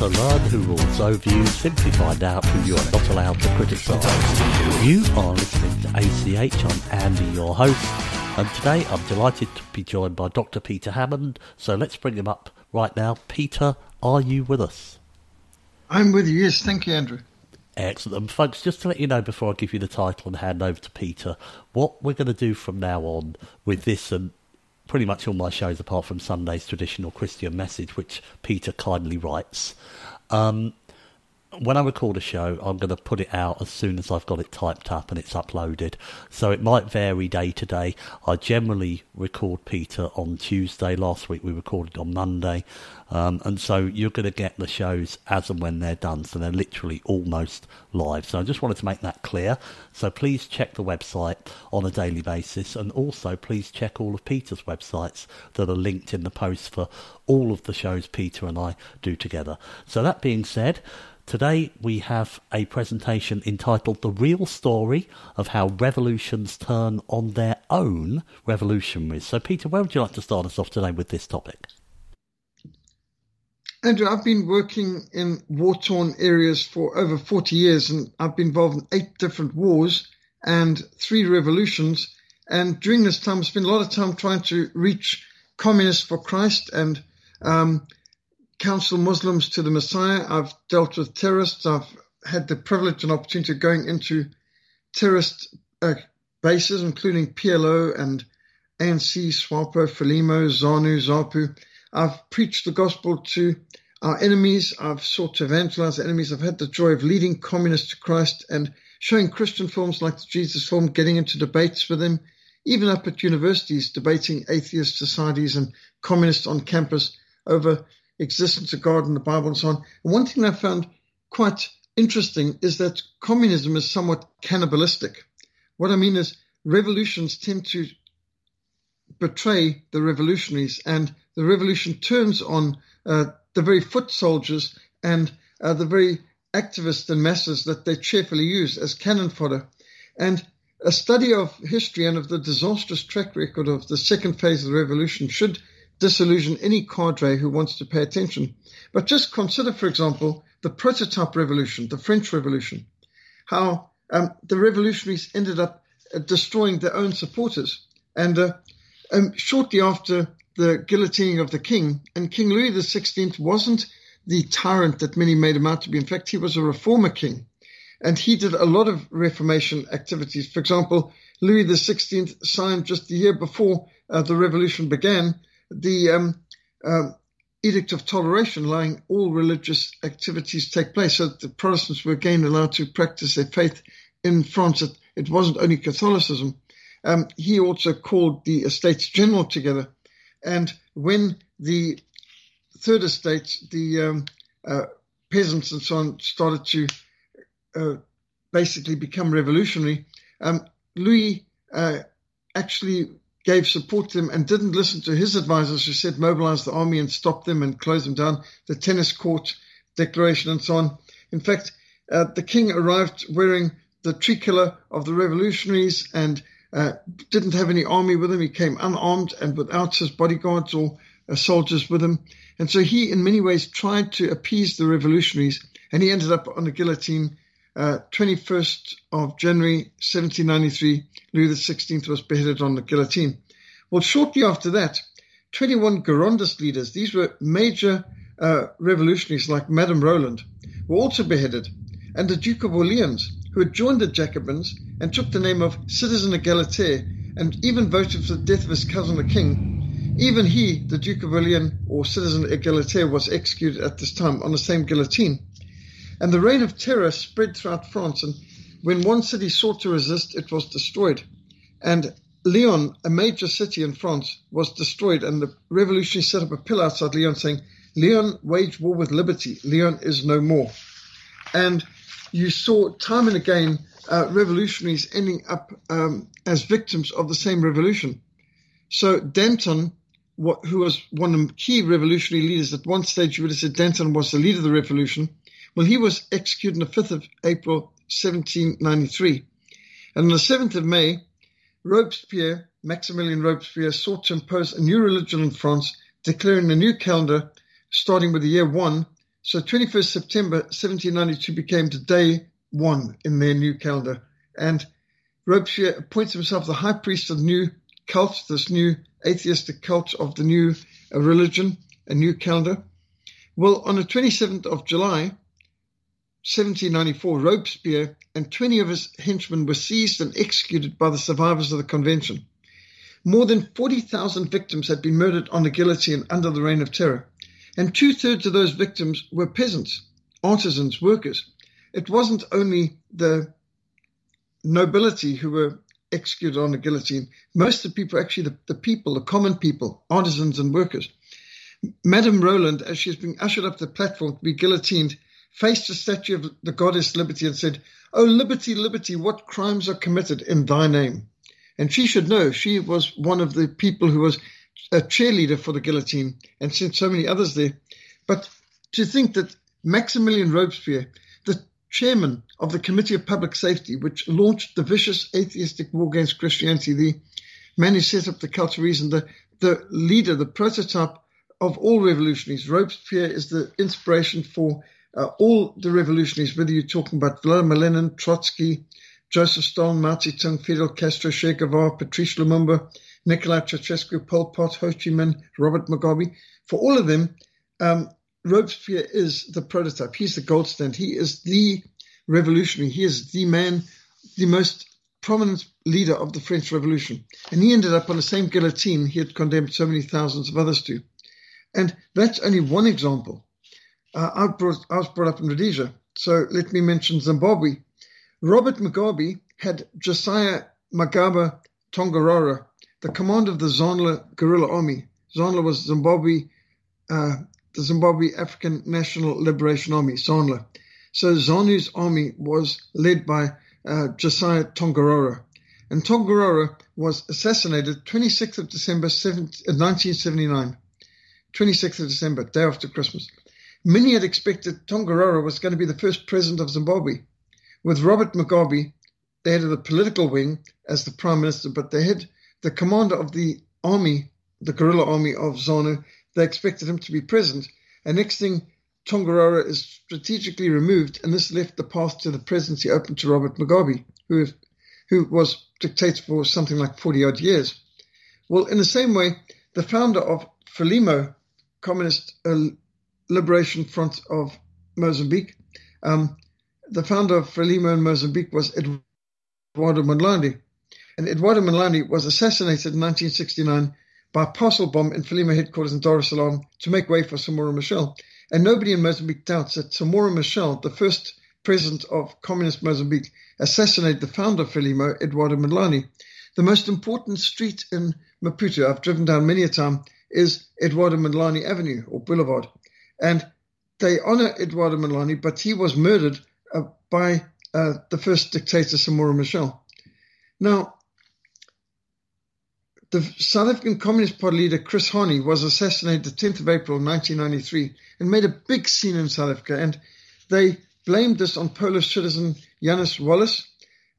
To learn who rules over you, simply find out who you are not allowed to criticise. You are listening to ACH. I'm Andy, your host, and today I'm delighted to be joined by Dr. Peter Hammond. So let's bring him up right now. Peter, are you with us? I'm with you, yes. Thank you, Andrew. Excellent. And folks, just to let you know before I give you the title and hand over to Peter, what we're going to do from now on with this and pretty much all my shows apart from Sunday's traditional Christian message, which Peter kindly writes. Um, when I record a show, I'm going to put it out as soon as I've got it typed up and it's uploaded. So it might vary day to day. I generally record Peter on Tuesday. Last week we recorded on Monday. Um, and so you're going to get the shows as and when they're done. So they're literally almost live. So I just wanted to make that clear. So please check the website on a daily basis. And also please check all of Peter's websites that are linked in the post for all of the shows Peter and I do together. So that being said, Today we have a presentation entitled The Real Story of How Revolutions Turn on Their Own Revolutionaries. So, Peter, where would you like to start us off today with this topic? Andrew, I've been working in war torn areas for over 40 years, and I've been involved in eight different wars and three revolutions. And during this time, I've spent a lot of time trying to reach communists for Christ and um, counsel Muslims to the Messiah. I've dealt with terrorists. I've had the privilege and opportunity of going into terrorist uh, bases, including PLO and ANC, SWAPO, Frelimo, ZANU, ZAPU. I've preached the gospel to our enemies. I've sought to evangelize enemies. I've had the joy of leading communists to Christ and showing Christian films like the Jesus film, getting into debates with them, even up at universities, debating atheist societies and communists on campus over existence of God and the Bible and so on. And one thing I found quite interesting is that communism is somewhat cannibalistic. What I mean is revolutions tend to betray the revolutionaries, and the revolution turns on uh, the very foot soldiers and uh, the very activists and masses that they cheerfully use as cannon fodder. And a study of history and of the disastrous track record of the second phase of the revolution should disillusion any cadre who wants to pay attention. But just consider, for example, the prototype revolution, the French Revolution, how um, the revolutionaries ended up uh, destroying their own supporters. And uh, um, shortly after the guillotining of the king, and King Louis XVI wasn't the tyrant that many made him out to be. In fact, he was a reformer king. And he did a lot of Reformation activities. For example, Louis XVI signed just the year before uh, the revolution began the um, uh, Edict of Toleration, allowing all religious activities take place, so the Protestants were again allowed to practice their faith in France. It, it wasn't only Catholicism. Um, he also called the Estates General together, and when the Third Estate, the um, uh, peasants and so on, started to uh, basically become revolutionary, um, Louis uh, actually gave support to them and didn't listen to his advisors who said mobilize the army and stop them and close them down, the tennis court declaration and so on. In fact, uh, the king arrived wearing the tricolour of the revolutionaries and uh, didn't have any army with him. He came unarmed and without his bodyguards or uh, soldiers with him. And so he, in many ways, tried to appease the revolutionaries and he ended up on the guillotine uh, 21st of January 1793, Louis XVI was beheaded on the guillotine. Well, shortly after that, 21 Girondist leaders, these were major uh, revolutionaries like Madame Roland, were also beheaded. And the Duke of Orleans, who had joined the Jacobins and took the name of Citizen Egalitaire and even voted for the death of his cousin the king, even he, the Duke of Orleans or Citizen Egalitaire, was executed at this time on the same guillotine. And the reign of terror spread throughout France, and when one city sought to resist, it was destroyed. And Lyon, a major city in France, was destroyed, and the revolutionaries set up a pillar outside Lyon saying, Lyon waged war with liberty. Lyon is no more. And you saw time and again uh, revolutionaries ending up um, as victims of the same revolution. So Danton, what, who was one of the key revolutionary leaders, at one stage you would have said Danton was the leader of the revolution. Well, he was executed on the 5th of April, 1793. And on the 7th of May, Robespierre, Maximilian Robespierre, sought to impose a new religion in France, declaring a new calendar starting with the year one. So 21st September 1792 became the day one in their new calendar. And Robespierre appoints himself the high priest of the new cult, this new atheistic cult of the new uh, religion, a new calendar. Well, on the 27th of July, 1794, Robespierre and 20 of his henchmen were seized and executed by the survivors of the convention. More than 40,000 victims had been murdered on the guillotine under the Reign of Terror, and two thirds of those victims were peasants, artisans, workers. It wasn't only the nobility who were executed on the guillotine. Most of the people, actually, the, the people, the common people, artisans and workers. Madame Roland, as she was being ushered up the platform to be guillotined, faced the statue of the goddess Liberty and said, Oh, Liberty, Liberty, what crimes are committed in thy name? And she should know she was one of the people who was a cheerleader for the guillotine and sent so many others there. But to think that Maximilian Robespierre, the chairman of the Committee of Public Safety, which launched the vicious atheistic war against Christianity, the man who set up the cult of reason, the, the leader, the prototype of all revolutionaries, Robespierre is the inspiration for uh, all the revolutionaries, whether you're talking about Vladimir Lenin, Trotsky, Joseph Stalin, Mao Zedong, Fidel Castro, Che Guevara, Patrice Lumumba, Nikolai Ceausescu, Pol Pot, Ho Chi Minh, Robert Mugabe, for all of them, um, Robespierre is the prototype. He's the gold standard. He is the revolutionary. He is the man, the most prominent leader of the French Revolution. And he ended up on the same guillotine he had condemned so many thousands of others to. And that's only one example uh, I, brought, I was brought up in Rhodesia, so let me mention Zimbabwe. Robert Mugabe had Josiah Magaba Tongogara, the commander of the ZANLA guerrilla army. ZANLA was Zimbabwe, uh, the Zimbabwe African National Liberation Army, ZANLA. So ZANU's army was led by uh, Josiah Tongogara. And Tongogara was assassinated 26th of December 1979. 26th of December, day after Christmas. Many had expected Tongogara was going to be the first president of Zimbabwe, with Robert Mugabe, the head of the political wing, as the prime minister, but they had the commander of the army, the guerrilla army of ZANU, they expected him to be president. And next thing, Tongogara is strategically removed, and this left the path to the presidency open to Robert Mugabe, who, who was dictator for something like 40 odd years. Well, in the same way, the founder of Frelimo, Communist uh, Liberation Front of Mozambique. Um, the founder of Frelimo in Mozambique was Eduardo Mondlane. And Eduardo Mondlane was assassinated in 1969 by a parcel bomb in Frelimo headquarters in Dar es Salaam to make way for Samora Machel. And nobody in Mozambique doubts that Samora Machel, the first president of communist Mozambique, assassinated the founder of Frelimo, Eduardo Mondlane. The most important street in Maputo, I've driven down many a time, is Eduardo Mondlane Avenue or Boulevard. And they honor Eduardo Mondlane, but he was murdered uh, by uh, the first dictator, Samora Machel. Now, the South African Communist Party leader Chris Hani was assassinated the 10th of April 1993 and made a big scene in South Africa. And they blamed this on Polish citizen Janusz Waluś,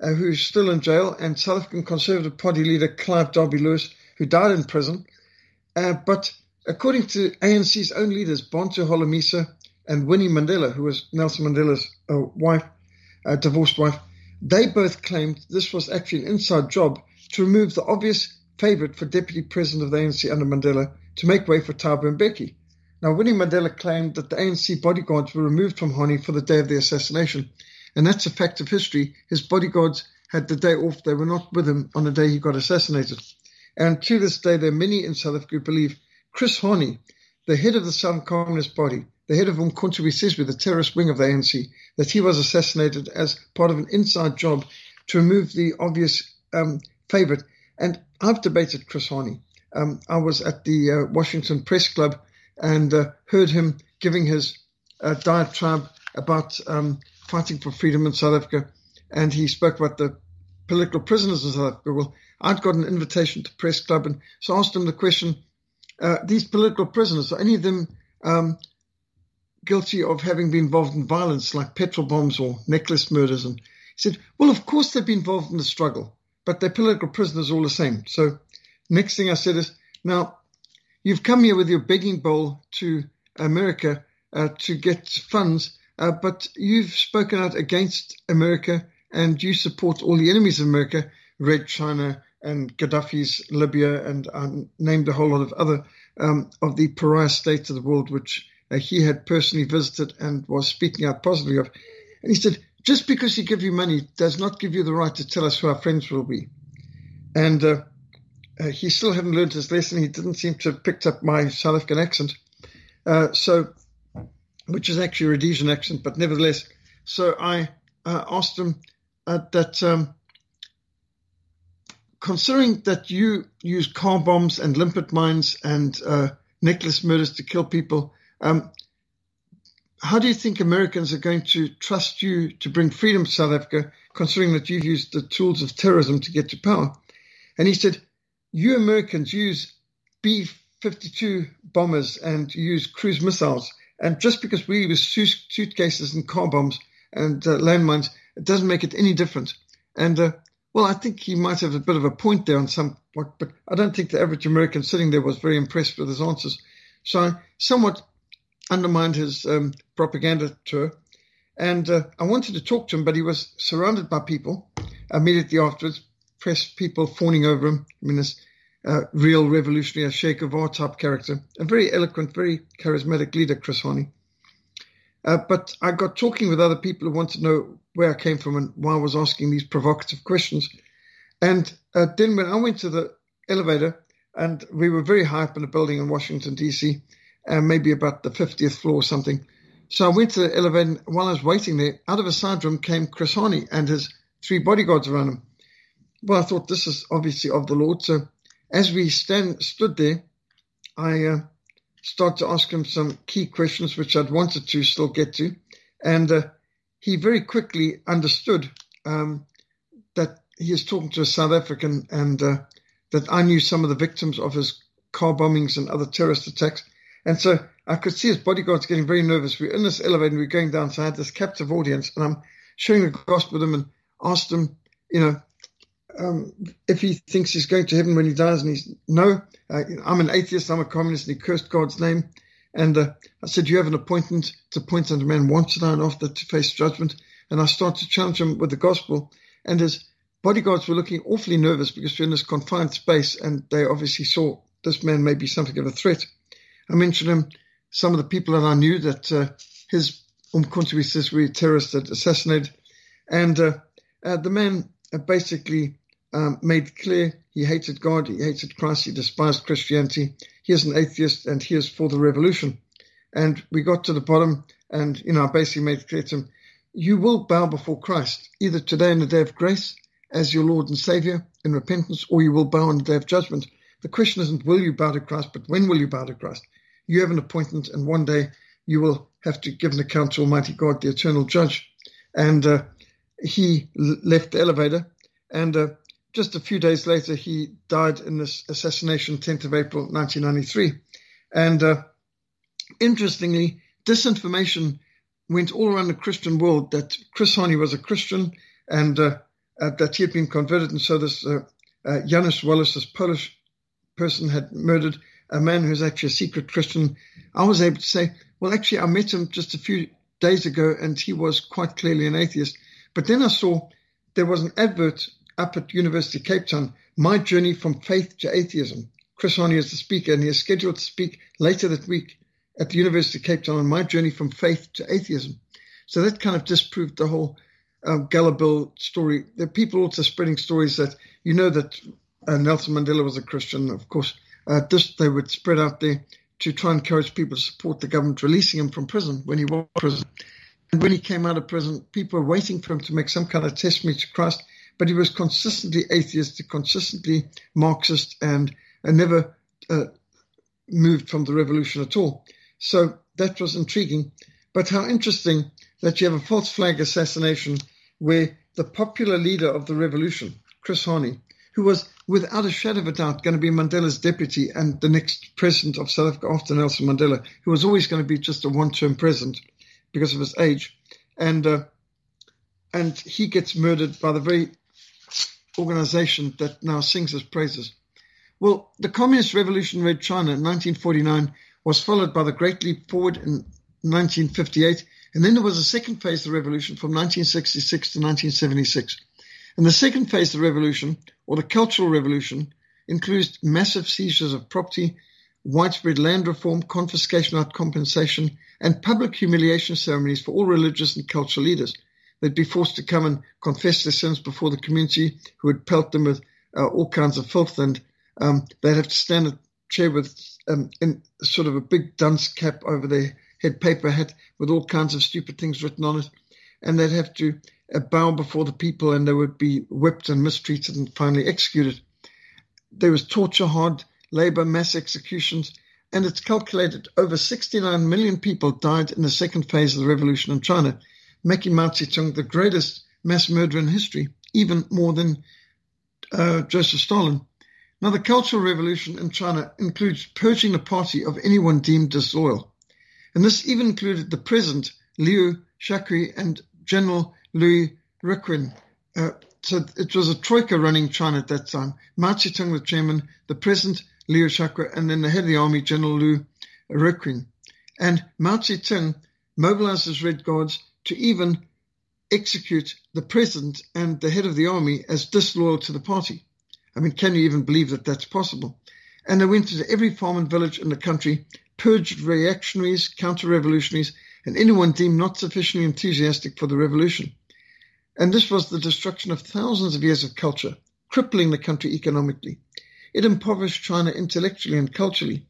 uh, who's still in jail, and South African Conservative Party leader Clive Derby Lewis, who died in prison. Uh, but According to ANC's own leaders, Bantu Holomisa and Winnie Mandela, who was Nelson Mandela's uh, wife, uh, divorced wife, they both claimed this was actually an inside job to remove the obvious favourite for deputy president of the ANC under Mandela to make way for Thabo Mbeki. Now, Winnie Mandela claimed that the ANC bodyguards were removed from Hani for the day of the assassination, and that's a fact of history. His bodyguards had the day off; they were not with him on the day he got assassinated. And to this day, there are many in South Africa who believe Chris Hani, the head of the Southern Communist Party, the head of Umkhonto we Sizwe, the terrorist wing of the ANC, that he was assassinated as part of an inside job to remove the obvious um, favourite. And I've debated Chris Hani. Um, I was at the uh, Washington Press Club and uh, heard him giving his uh, diatribe about um, fighting for freedom in South Africa. And he spoke about the political prisoners in South Africa. Well, I'd got an invitation to Press Club and so I asked him the question, uh, these political prisoners, are any of them um, guilty of having been involved in violence like petrol bombs or necklace murders? And he said, well, of course they've been involved in the struggle, but they're political prisoners all the same. So next thing I said is, now, you've come here with your begging bowl to America uh, to get funds, uh, but you've spoken out against America and you support all the enemies of America, Red China, and Gaddafi's Libya, and named a whole lot of other um, of the pariah states of the world, which uh, he had personally visited and was speaking out positively of. And he said, just because he give you money does not give you the right to tell us who our friends will be. And uh, uh, he still hadn't learned his lesson. He didn't seem to have picked up my South African accent. Uh, so, which is actually a Rhodesian accent, but nevertheless. So I asked him that um, considering that you use car bombs and limpet mines and uh, necklace murders to kill people, um, how do you think Americans are going to trust you to bring freedom to South Africa, considering that you've used the tools of terrorism to get to power? And he said, You Americans use B 52 bombers and use cruise missiles. And just because we use suitcases and car bombs and uh, landmines, it doesn't make it any different. And uh, well, I think he might have a bit of a point there on some point, but I don't think the average American sitting there was very impressed with his answers. So I somewhat undermined his um, propaganda tour. And uh, I wanted to talk to him, but he was surrounded by people immediately afterwards, press people fawning over him. I mean, this uh, real revolutionary, a Che Guevara type character, a very eloquent, very charismatic leader, Chris Hani. Uh, but I got talking with other people who wanted to know where I came from and why I was asking these provocative questions. And uh, then when I went to the elevator, and we were very high up in a building in Washington, D.C., uh, maybe about the 50th floor or something. So I went to the elevator, and while I was waiting there, out of a side room came Chris Hani and his three bodyguards around him. Well, I thought this is obviously of the Lord. So as we stand, stood there, I started to ask him some key questions, which I'd wanted to still get to. And uh, he very quickly understood um, that he is talking to a South African and uh, that I knew some of the victims of his car bombings and other terrorist attacks. And so I could see his bodyguards getting very nervous. We are in this elevator and we are going down. So I had this captive audience and I'm sharing the gospel with him and asked him, you know, um, if he thinks he's going to heaven when he dies. And he's, no, uh, I'm an atheist, I'm a communist. And he cursed God's name. And uh, I said, you have an appointment to point unto man once and I and after to face judgment. And I started to challenge him with the gospel. And his bodyguards were looking awfully nervous because we're in this confined space and they obviously saw this man may be something of a threat. I mentioned him, some of the people that I knew that uh, his Umkhonto we Sizwe terrorist had assassinated. And uh, uh, the man uh, basically um, made clear he hated God, he hated Christ, he despised Christianity. He is an atheist and he is for the revolution. And we got to the bottom, and you know, I basically made clear to him, you will bow before Christ, either today in the day of grace as your Lord and Savior in repentance, or you will bow on the day of judgment. The question isn't will you bow to Christ, but when will you bow to Christ? You have an appointment, and one day you will have to give an account to Almighty God, the eternal judge. And uh, he left the elevator, and uh, just a few days later, he died in this assassination, 10th of April, 1993. And uh, interestingly, disinformation went all around the Christian world that Chris Hani was a Christian and uh, uh, that he had been converted. And so this uh, uh, Janusz Waluś, this Polish person, had murdered a man who's actually a secret Christian. I was able to say, well, actually, I met him just a few days ago and he was quite clearly an atheist. But then I saw there was an advert up at University of Cape Town, My Journey from Faith to Atheism. Chris Hani is the speaker, and he is scheduled to speak later that week at the University of Cape Town on My Journey from Faith to Atheism. So that kind of disproved the whole um, Gullah story. There are people also spreading stories that you know that uh, Nelson Mandela was a Christian, of course. Uh, this they would spread out there to try and encourage people to support the government releasing him from prison when he was in prison. And when he came out of prison, people were waiting for him to make some kind of testimony to Christ, but he was consistently atheist, consistently Marxist, and, and never uh, moved from the revolution at all. So that was intriguing. But how interesting that you have a false flag assassination where the popular leader of the revolution, Chris Hani, who was without a shadow of a doubt going to be Mandela's deputy and the next president of South Africa after Nelson Mandela, who was always going to be just a one-term president because of his age, and uh, and he gets murdered by the very organization that now sings its praises. Well, the Communist Revolution Red China in 1949 was followed by the Great Leap Forward in 1958, and then there was a second phase of the revolution from 1966 to 1976. And the second phase of the revolution, or the Cultural Revolution, includes massive seizures of property, widespread land reform, confiscation without compensation, and public humiliation ceremonies for all religious and cultural leaders. They'd be forced to come and confess their sins before the community, who would pelt them with uh, all kinds of filth, and um, they'd have to stand a chair with um, in sort of a big dunce cap over their head, paper hat with all kinds of stupid things written on it, and they'd have to uh, bow before the people, and they would be whipped and mistreated and finally executed. There was torture, hard labor, mass executions, and it's calculated over 69 million people died in the second phase of the revolution in China, making Mao Zedong the greatest mass murderer in history, even more than uh, Joseph Stalin. Now, the Cultural Revolution in China includes purging the party of anyone deemed disloyal. And this even included the president, Liu Shaoqi, and General Luo Ruiqing, uh, so it was a troika running China at that time. Mao Zedong, the chairman, the president, Liu Shaoqi, and then the head of the army, General Luo Ruiqing. And Mao Zedong mobilized his Red Guards to even execute the president and the head of the army as disloyal to the party. I mean, can you even believe that that's possible? And they went into every farm and village in the country, purged reactionaries, counter-revolutionaries, and anyone deemed not sufficiently enthusiastic for the revolution. And this was the destruction of thousands of years of culture, crippling the country economically. It impoverished China intellectually and culturally.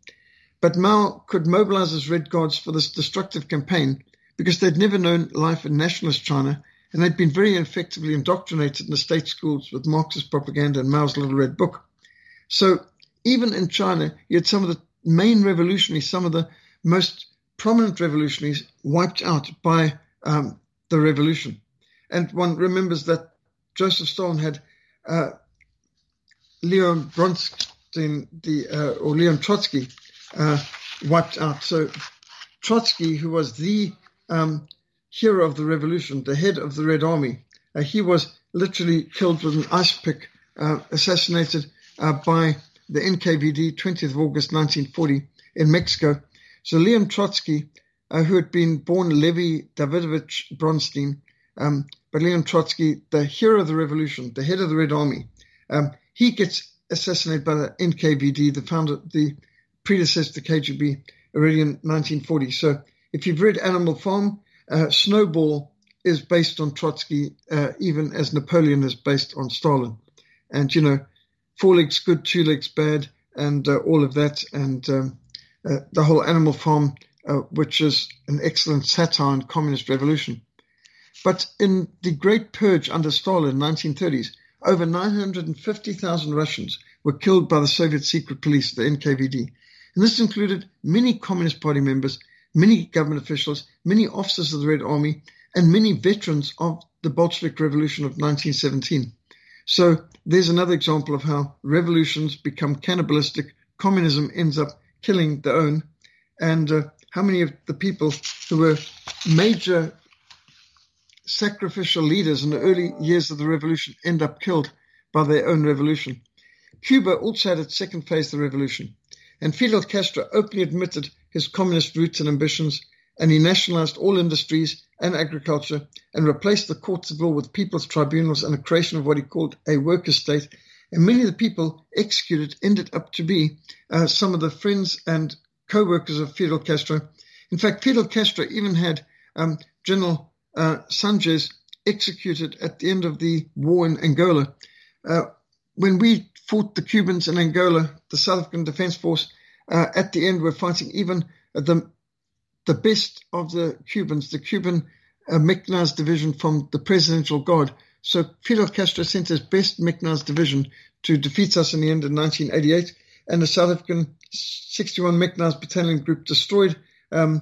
But Mao could mobilize his Red Guards for this destructive campaign because they'd never known life in nationalist China and they'd been very effectively indoctrinated in the state schools with Marxist propaganda and Mao's Little Red Book. So even in China, you had some of the main revolutionaries, some of the most prominent revolutionaries wiped out by um, the revolution. And one remembers that Joseph Stalin had uh, Leon Bronstein, the uh, or Leon Trotsky, uh, wiped out. So Trotsky, who was the um, hero of the revolution, the head of the Red Army, uh, he was literally killed with an ice pick, uh, assassinated uh, by the NKVD, 20th of August 1940 in Mexico. So Leon Trotsky, uh, who had been born Levi Davidovich Bronstein, um, but Leon Trotsky, the hero of the revolution, the head of the Red Army, um, he gets assassinated by the NKVD, the founder, the predecessor to KGB, already in 1940. So if you've read Animal Farm, uh, Snowball is based on Trotsky, uh, even as Napoleon is based on Stalin. And, you know, four legs good, two legs bad, and uh, all of that. And um, uh, the whole Animal Farm, uh, which is an excellent satire on communist revolution. But in the Great Purge under Stalin in the 1930s, over 950,000 Russians were killed by the Soviet secret police, the NKVD. And this included many Communist Party members, many government officials, many officers of the Red Army, and many veterans of the Bolshevik Revolution of 1917. So there's another example of how revolutions become cannibalistic, communism ends up killing their own, and uh, how many of the people who were major sacrificial leaders in the early years of the revolution end up killed by their own revolution. Cuba also had its second phase of the revolution, and Fidel Castro openly admitted his communist roots and ambitions and he nationalized all industries and agriculture and replaced the courts of law with people's tribunals and the creation of what he called a worker state. And many of the people executed ended up to be uh, some of the friends and co-workers of Fidel Castro. In fact, Fidel Castro even had um, General uh, Sanchez executed at the end of the war in Angola. Uh, when we fought the Cubans in Angola, the South African Defense Force, uh, at the end were fighting even the the best of the Cubans, the Cuban uh, mechanized division from the Presidential Guard. So Fidel Castro sent his best mechanized division to defeat us in the end in 1988, and the South African 61 mechanized battalion group destroyed um,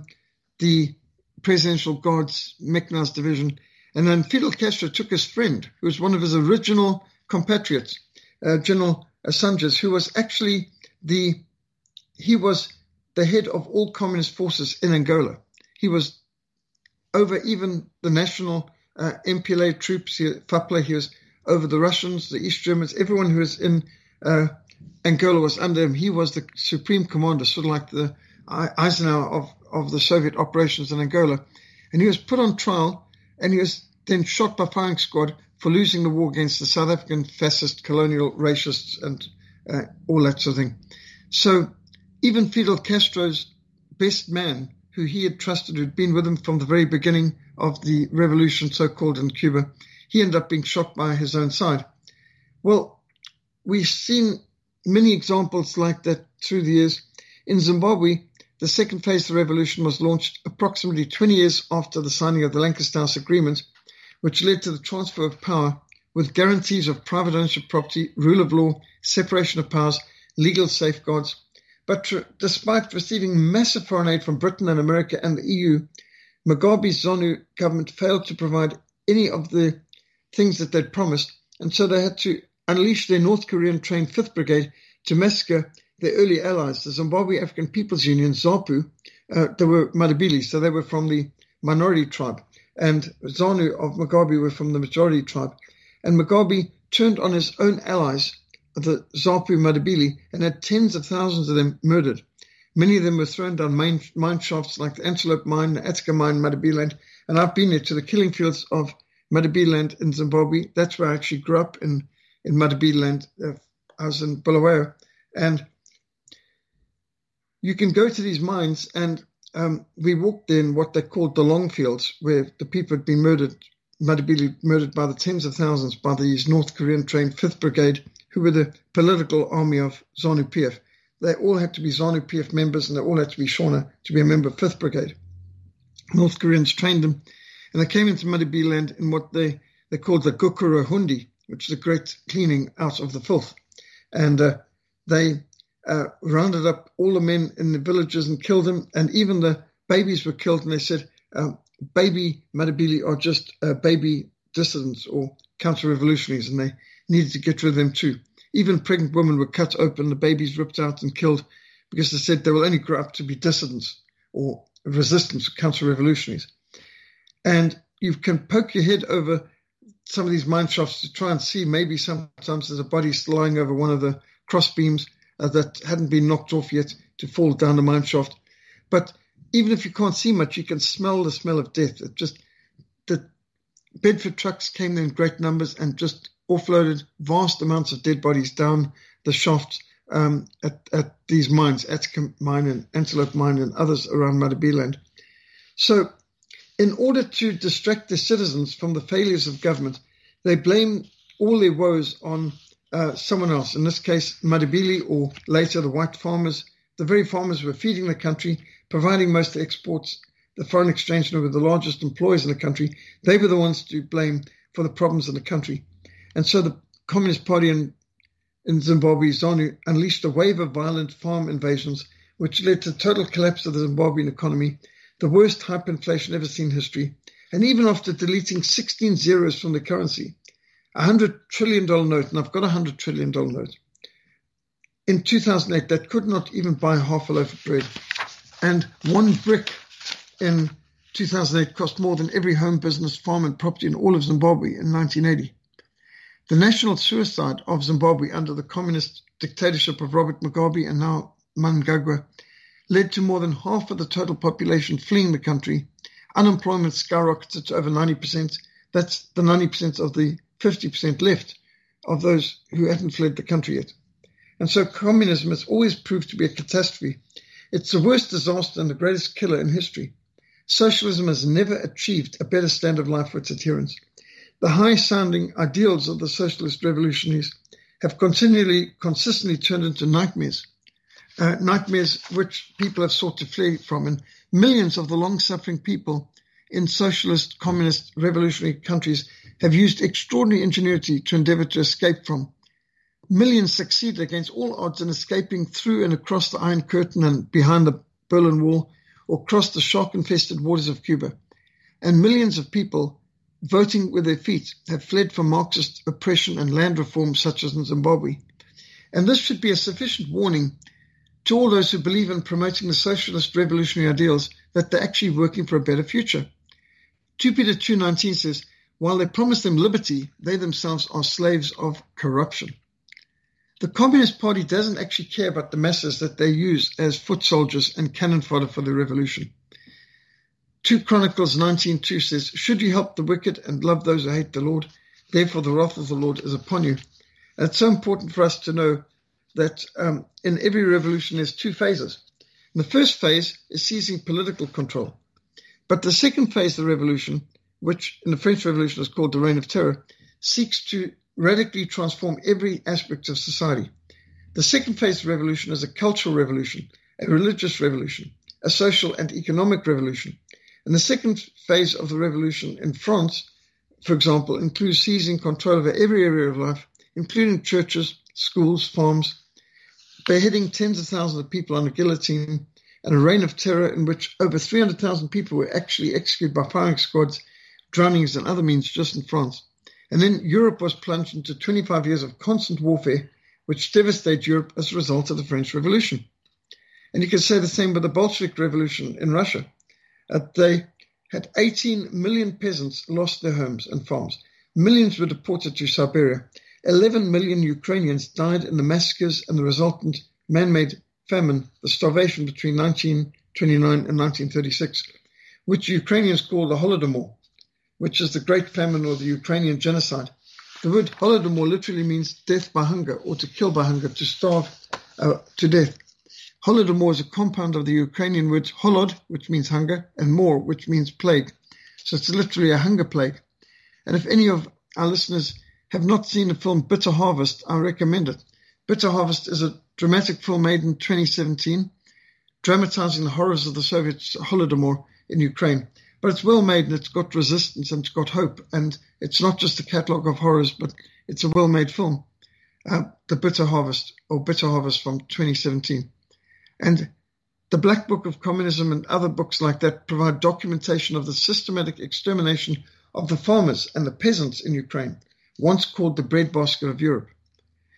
the Presidential Guard's mechanized division. And then Fidel Castro took his friend, who was one of his original compatriots, uh, General Sanchez, who was actually the he was the head of all communist forces in Angola. He was over even the national uh, MPLA troops, he, FAPLA, he was over the Russians, the East Germans, everyone who was in uh, Angola was under him. He was the supreme commander, sort of like the Eisenhower of, of the Soviet operations in Angola. And he was put on trial and he was then shot by firing squad for losing the war against the South African fascist, colonial, racists, and uh, all that sort of thing. So even Fidel Castro's best man, who he had trusted, who'd been with him from the very beginning of the revolution, so called in Cuba, he ended up being shot by his own side. Well, we've seen many examples like that through the years. In Zimbabwe, the second phase of the revolution was launched approximately 20 years after the signing of the Lancaster House Agreement, which led to the transfer of power with guarantees of private ownership property, rule of law, separation of powers, legal safeguards, but despite receiving massive foreign aid from Britain and America and the EU, Mugabe's ZANU government failed to provide any of the things that they'd promised, and so they had to unleash their North Korean trained 5th Brigade to massacre their early allies, the Zimbabwe African People's Union, ZAPU. Uh, they were Matabele, so they were from the minority tribe, and ZANU of Mugabe were from the majority tribe. And Mugabe turned on his own allies the Zapu Matabele and had tens of thousands of them murdered. Many of them were thrown down mine, mine shafts like the Antelope Mine, the Attica Mine, Matabeleland. And I've been there to the killing fields of Matabeleland in Zimbabwe. That's where I actually grew up in, in Matabeleland. Uh, I was in Bulawayo. And you can go to these mines and um, we walked in what they called the long fields where the people had been murdered, Matabele murdered by the tens of thousands by these North Korean trained 5th Brigade who were the political army of ZANU PF. They all had to be ZANU PF members and they all had to be Shona to be a member of 5th Brigade. North Koreans trained them and they came into Matabeleland in what they, they called the Gukurahundi, which is a great cleaning out of the filth. And uh, they uh, rounded up all the men in the villages and killed them, and even the babies were killed. And they said, um, baby Matabele are just uh, baby dissidents or counter revolutionaries, and they needed to get rid of them too. Even pregnant women were cut open, the babies ripped out and killed because they said they will only grow up to be dissidents or resistance, counter revolutionaries. And you can poke your head over some of these mine shafts to try and see maybe sometimes there's a body lying over one of the cross beams uh, that hadn't been knocked off yet to fall down the mine shaft. But even if you can't see much, you can smell the smell of death. It just the Bedford trucks came in great numbers and just offloaded vast amounts of dead bodies down the shafts um, at, at, these mines, Attica Mine and Antelope Mine and others around Matabeleland. So, in order to distract the citizens from the failures of government, they blame all their woes on uh, someone else. In this case, Matabele, or later the white farmers. The very farmers who were feeding the country, providing most of the exports, the foreign exchange, were the largest employers in the country. They were the ones to blame for the problems in the country. And so the Communist Party in, in Zimbabwe, unleashed a wave of violent farm invasions, which led to total collapse of the Zimbabwean economy, the worst hyperinflation ever seen in history. And even after deleting 16 zeros from the currency, a $100 trillion note, and I've got a $100 trillion note, in 2008, that could not even buy half a loaf of bread. And one brick in 2008 cost more than every home, business, farm, and property in all of Zimbabwe in 1980. The national suicide of Zimbabwe under the communist dictatorship of Robert Mugabe and now Mnangagwa led to more than half of the total population fleeing the country. Unemployment skyrocketed to over 90%. That's the 90% of the 50% left of those who hadn't fled the country yet. And so communism has always proved to be a catastrophe. It's the worst disaster and the greatest killer in history. Socialism has never achieved a better standard of life for its adherents. The high sounding ideals of the socialist revolutionaries have continually, consistently turned into nightmares. Uh, nightmares which people have sought to flee from. And millions of the long suffering people in socialist, communist, revolutionary countries have used extraordinary ingenuity to endeavor to escape from. Millions succeeded against all odds in escaping through and across the Iron Curtain and behind the Berlin Wall or across the shark infested waters of Cuba. And millions of people voting with their feet have fled from Marxist oppression and land reform such as in Zimbabwe. And this should be a sufficient warning to all those who believe in promoting the socialist revolutionary ideals that they're actually working for a better future. 2 Peter 2.19 says, while they promise them liberty, they themselves are slaves of corruption. The Communist Party doesn't actually care about the masses that they use as foot soldiers and cannon fodder for the revolution. 2 Chronicles 19.2 says, Should you help the wicked and love those who hate the Lord, therefore the wrath of the Lord is upon you. And it's so important for us to know that um, in every revolution there's two phases. And the first phase is seizing political control. But the second phase of the revolution which in the French Revolution is called the Reign of Terror, seeks to radically transform every aspect of society. The second phase of the revolution is a cultural revolution, a religious revolution, a social and economic revolution. And the second phase of the revolution in France, for example, includes seizing control over every area of life, including churches, schools, farms, beheading tens of thousands of people on a guillotine, and a reign of terror in which over 300,000 people were actually executed by firing squads drownings and other means just in France. And then Europe was plunged into 25 years of constant warfare, which devastated Europe as a result of the French Revolution. And you can say the same with the Bolshevik Revolution in Russia. They had 18 million peasants lost their homes and farms. Millions were deported to Siberia. 11 million Ukrainians died in the massacres and the resultant man-made famine, the starvation between 1929 and 1936, which Ukrainians call the Holodomor which is the Great Famine or the Ukrainian genocide. The word Holodomor literally means death by hunger or to kill by hunger, to starve uh, to death. Holodomor is a compound of the Ukrainian words holod, which means hunger, and mor, which means plague. So it's literally a hunger plague. And if any of our listeners have not seen the film Bitter Harvest, I recommend it. Bitter Harvest is a dramatic film made in 2017, dramatizing the horrors of the Soviet Holodomor in Ukraine. But it's well made and it's got resistance and it's got hope. And it's not just a catalogue of horrors, but it's a well made film. Uh, the Bitter Harvest, or Bitter Harvest from 2017. And the Black Book of Communism and other books like that provide documentation of the systematic extermination of the farmers and the peasants in Ukraine, once called the breadbasket of Europe.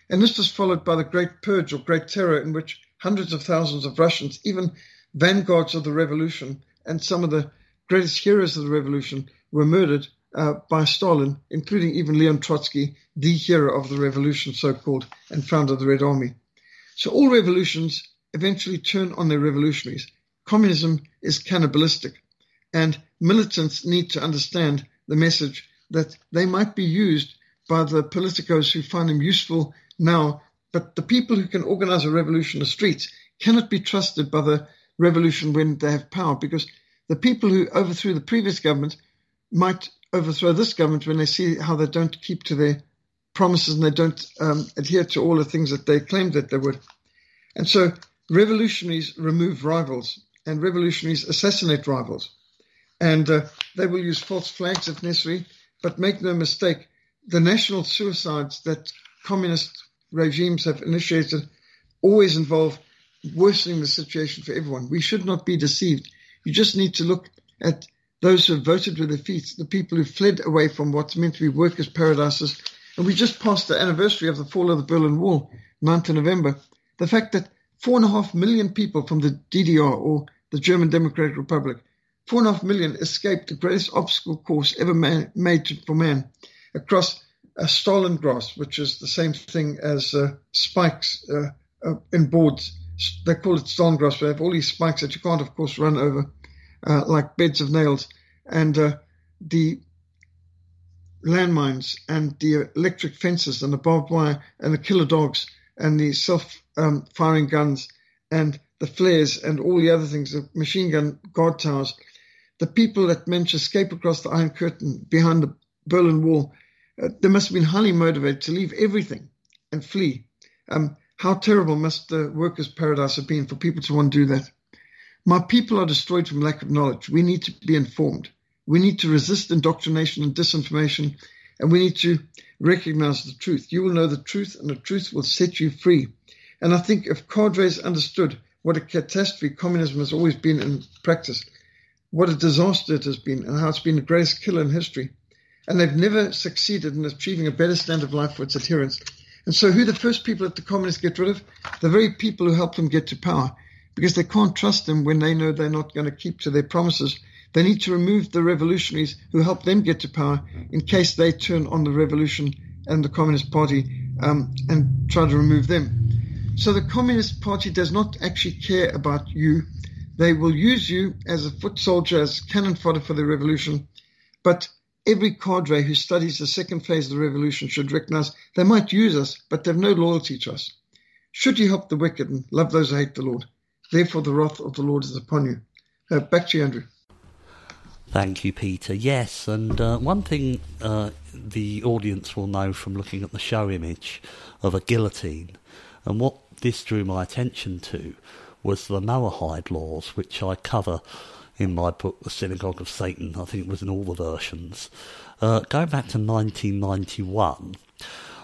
And this was followed by the Great Purge or Great Terror, in which hundreds of thousands of Russians, even vanguards of the revolution, and some of the greatest heroes of the revolution were murdered uh, by Stalin, including even Leon Trotsky, the hero of the revolution, so called, and founder of the Red Army. So all revolutions eventually turn on their revolutionaries. Communism is cannibalistic, and militants need to understand the message that they might be used by the politicos who find them useful now, but the people who can organize a revolution in the streets cannot be trusted by the revolution when they have power because the people who overthrew the previous government might overthrow this government when they see how they don't keep to their promises and they don't um, adhere to all the things that they claimed that they would. And so revolutionaries remove rivals and revolutionaries assassinate rivals. And uh, they will use false flags if necessary, but make no mistake, the national suicides that communist regimes have initiated always involve worsening the situation for everyone. We should not be deceived. You just need to look at those who have voted with their feet, the people who fled away from what's meant to be workers' paradises. And we just passed the anniversary of the fall of the Berlin Wall, 9th of November. The fact that four and a half million people from the DDR or the German Democratic Republic, four and a half million escaped the greatest obstacle course ever made for man across a Stalin grass, which is the same thing as uh, spikes uh, uh, in boards they call it grass. They have all these spikes that you can't, of course, run over uh, like beds of nails. And uh, the landmines and the electric fences and the barbed wire and the killer dogs and the self-firing um, firing guns and the flares and all the other things, the machine gun guard towers. The people that managed to escape across the Iron Curtain behind the Berlin Wall, uh, they must have been highly motivated to leave everything and flee. Um, how terrible must the workers' paradise have been for people to want to do that? My people are destroyed from lack of knowledge. We need to be informed. We need to resist indoctrination and disinformation, and we need to recognize the truth. You will know the truth, and the truth will set you free. And I think if cadres understood what a catastrophe communism has always been in practice, what a disaster it has been, and how it's been the greatest killer in history, and they've never succeeded in achieving a better standard of life for its adherents. And so, who the first people that the communists get rid of? The very people who helped them get to power because they can't trust them when they know they're not going to keep to their promises. They need to remove the revolutionaries who helped them get to power in case they turn on the revolution and the Communist Party um, and try to remove them. So the Communist Party does not actually care about you. They will use you as a foot soldier, as cannon fodder for the revolution. But every cadre who studies the second phase of the revolution should recognize they might use us, but they have no loyalty to us. Should you help the wicked and love those who hate the Lord? Therefore, the wrath of the Lord is upon you. Uh, back to you, Andrew. Thank you, Peter. Yes, and uh, one thing uh, the audience will know from looking at the show image of a guillotine, and what this drew my attention to was the Noahide laws, which I cover in my book, The Synagogue of Satan. I think it was in all the versions. Uh, going back to 1991,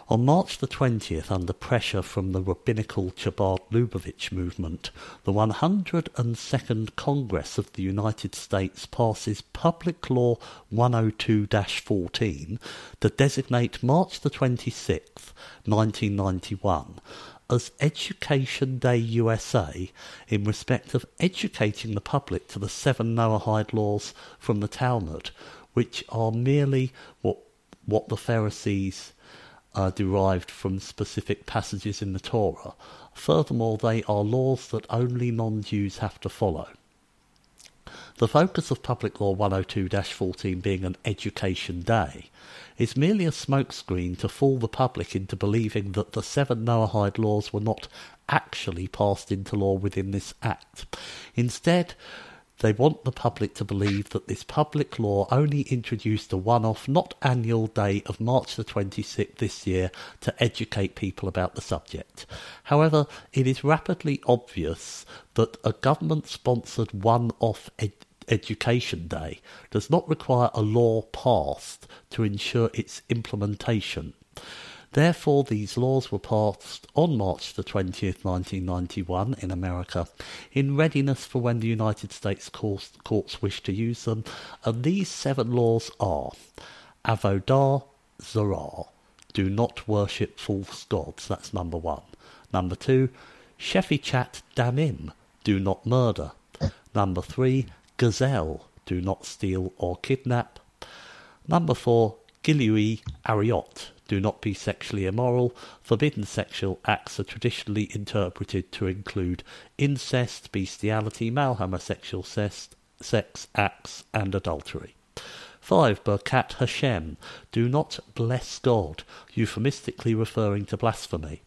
on March the 20th, under pressure from the rabbinical Chabad Lubavitch movement, the 102nd Congress of the United States passes Public Law 102-14 to designate March the 26th, 1991 as Education Day USA in respect of educating the public to the seven Noahide laws from the Talmud, which are merely what what the Pharisees are derived from specific passages in the Torah. Furthermore, they are laws that only non-Jews have to follow. The focus of Public Law 102-14 being an education day is merely a smokescreen to fool the public into believing that the seven Noahide laws were not actually passed into law within this act. Instead, they want the public to believe that this public law only introduced a one-off, not annual day of March the 26th this year to educate people about the subject. However, it is rapidly obvious that a government-sponsored one-off ed- education day does not require a law passed to ensure its implementation. Therefore, these laws were passed on March the 20th, 1991 in America in readiness for when the United States courts, courts wish to use them. And these seven laws are Avodah Zarah, do not worship false gods, that's number one. Number two, Shefichat Damim, do not murder. Number three, Gezel, do not steal or kidnap. Number four, Gilui Ariot, do not be sexually immoral. Forbidden sexual acts are traditionally interpreted to include incest, bestiality, male homosexual sex, sex acts, and adultery. 5. Birkat Hashem. Do not bless God, euphemistically referring to blasphemy.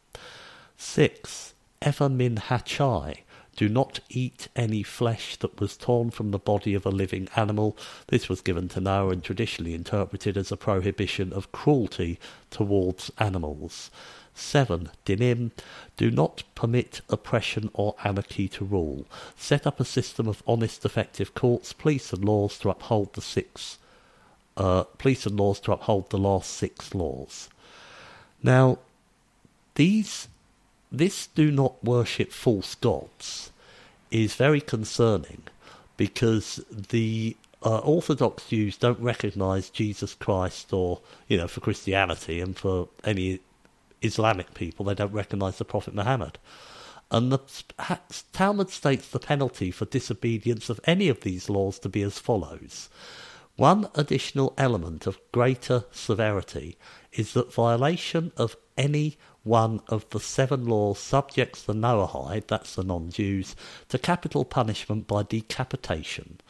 6. Ever min hachai. Do not eat any flesh that was torn from the body of a living animal. This was given to Noah and traditionally interpreted as a prohibition of cruelty towards animals. 7. Dinim. Do not permit oppression or anarchy to rule. Set up a system of honest, effective courts, police and laws to uphold the six uh, police and laws to uphold the last six laws. Now, these this do not worship false gods is very concerning because the uh, Orthodox Jews don't recognize Jesus Christ or, you know, for Christianity and for any Islamic people, they don't recognize the Prophet Muhammad. And the Talmud states the penalty for disobedience of any of these laws to be as follows One additional element of greater severity is that violation of any one of the seven laws subjects the Noahide, that's the non-Jews, to capital punishment by decapitation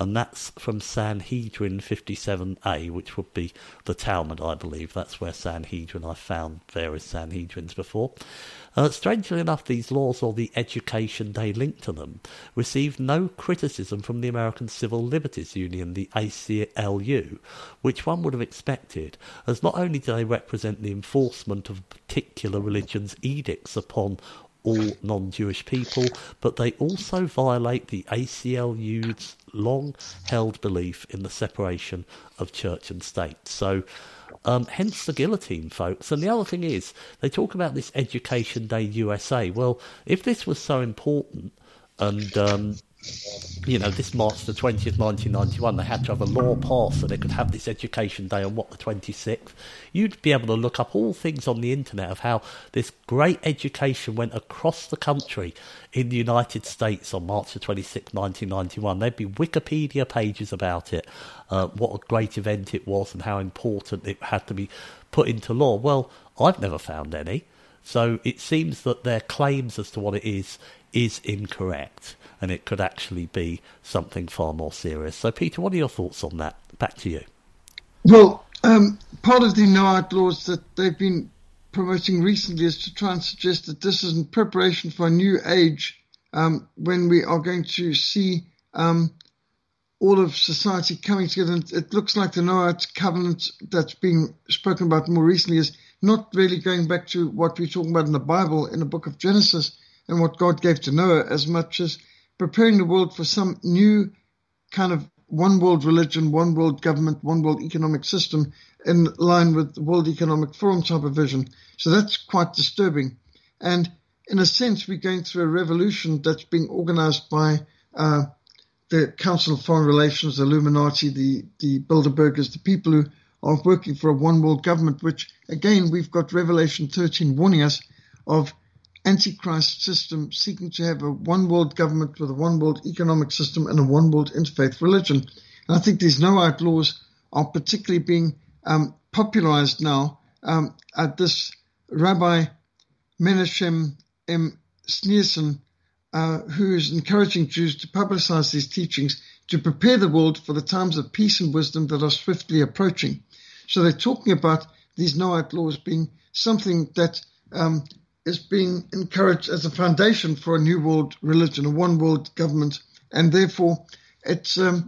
and that's from Sanhedrin 57a, which would be the Talmud, I believe. That's where Sanhedrin, I found various Sanhedrins before. Uh, strangely enough, these laws or the education they link to them received no criticism from the American Civil Liberties Union, the ACLU, which one would have expected, as not only do they represent the enforcement of particular religion's edicts upon all non-Jewish people, but they also violate the ACLU's long-held belief in the separation of church and state. So, um, hence the guillotine, folks. And the other thing is, they talk about this Education Day USA. Well, if this was so important, and um, you know, this March the 20th, 1991, they had to have a law passed so they could have this education day on what, the 26th. You'd be able to look up all things on the internet of how this great education went across the country in the United States on March the 26th, 1991. There'd be Wikipedia pages about it, uh, what a great event it was and how important it had to be put into law. Well, I've never found any. So it seems that their claims as to what it is is incorrect and it could actually be something far more serious. So, Peter, what are your thoughts on that? Back to you. Well, um, part of the Noahide laws that they've been promoting recently is to try and suggest that this is in preparation for a new age um, when we are going to see um, all of society coming together. And it looks like the Noahide covenant that's being spoken about more recently is not really going back to what we're talking about in the Bible in the book of Genesis and what God gave to Noah as much as preparing the world for some new kind of one world religion, one world government, one world economic system in line with the World Economic Forum type of vision. So that's quite disturbing. And in a sense, we're going through a revolution that's being organized by uh, the Council of Foreign Relations, the Illuminati, the, the Bilderbergers, the people who are working for a one world government, which again, we've got Revelation 13 warning us of antichrist system seeking to have a one world government with a one world economic system and a one world interfaith religion. And I think these Noahide laws are particularly being um, popularized now. Um, at this Rabbi Menachem M. Schneerson, uh, who is encouraging Jews to publicize these teachings to prepare the world for the times of peace and wisdom that are swiftly approaching. So they're talking about these Noahide laws being something that um, is being encouraged as a foundation for a new world religion, a one world government, and therefore it's um,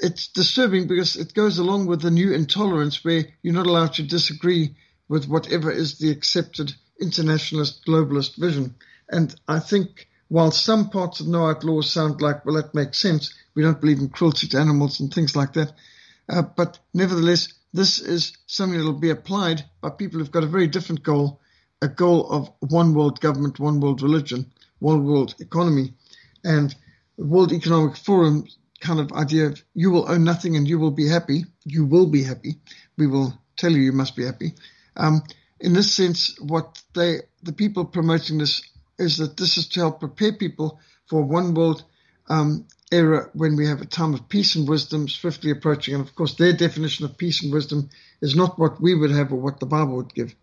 it's disturbing because it goes along with the new intolerance where you're not allowed to disagree with whatever is the accepted internationalist globalist vision. And I think while some parts of Noahide law sound like, well, that makes sense, we don't believe in cruelty to animals and things like that. Uh, but nevertheless, this is something that will be applied by people who've got a very different goal a goal of one world government, one world religion, one world economy, and World Economic Forum kind of idea of you will own nothing and you will be happy. You will be happy. We will tell you you must be happy. Um, in this sense, what they, the people promoting this is that this is to help prepare people for one world um, era when we have a time of peace and wisdom swiftly approaching. And of course, their definition of peace and wisdom is not what we would have or what the Bible would give.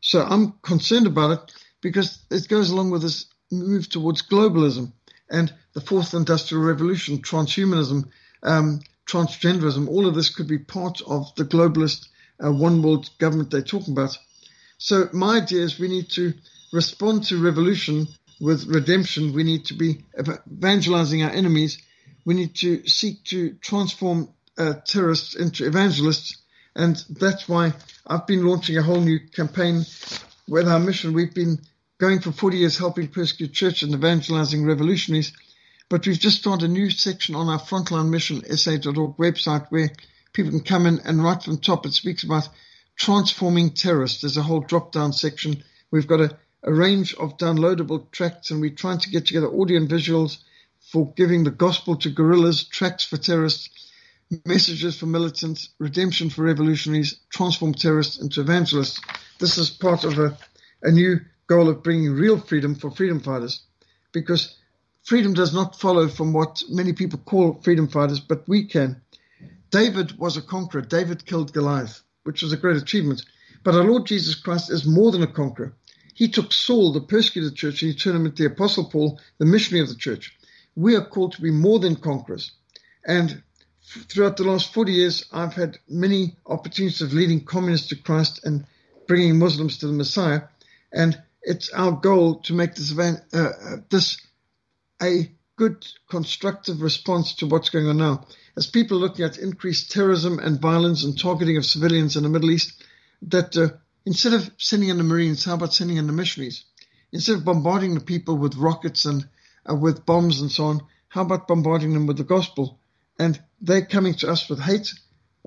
So I'm concerned about it because it goes along with this move towards globalism and the fourth industrial revolution, transhumanism, um, transgenderism. All of this could be part of the globalist uh, one world government they're talking about. So my idea is we need to respond to revolution with redemption. We need to be evangelizing our enemies. We need to seek to transform uh, terrorists into evangelists and that's why I've been launching a whole new campaign with our mission. We've been going for 40 years helping persecute church and evangelizing revolutionaries. But we've just started a new section on our Frontline Mission SA.org website where people can come in and right from top it speaks about transforming terrorists. There's a whole drop down section. We've got a, a range of downloadable tracts and we're trying to get together audio and visuals for giving the gospel to guerrillas, tracts for terrorists, messages for militants, redemption for revolutionaries, transform terrorists into evangelists. This is part of a, a new goal of bringing real freedom for freedom fighters because freedom does not follow from what many people call freedom fighters, but we can. David was a conqueror. David killed Goliath, which was a great achievement. But our Lord Jesus Christ is more than a conqueror. He took Saul, the persecuted church, and he turned him into the Apostle Paul, the missionary of the church. We are called to be more than conquerors. And throughout the last 40 years, I've had many opportunities of leading communists to Christ and bringing Muslims to the Messiah. And it's our goal to make this event, uh, uh, this a good constructive response to what's going on now. As people are looking at increased terrorism and violence and targeting of civilians in the Middle East, that uh, instead of sending in the Marines, how about sending in the missionaries? Instead of bombarding the people with rockets and uh, with bombs and so on, how about bombarding them with the gospel? And they're coming to us with hate.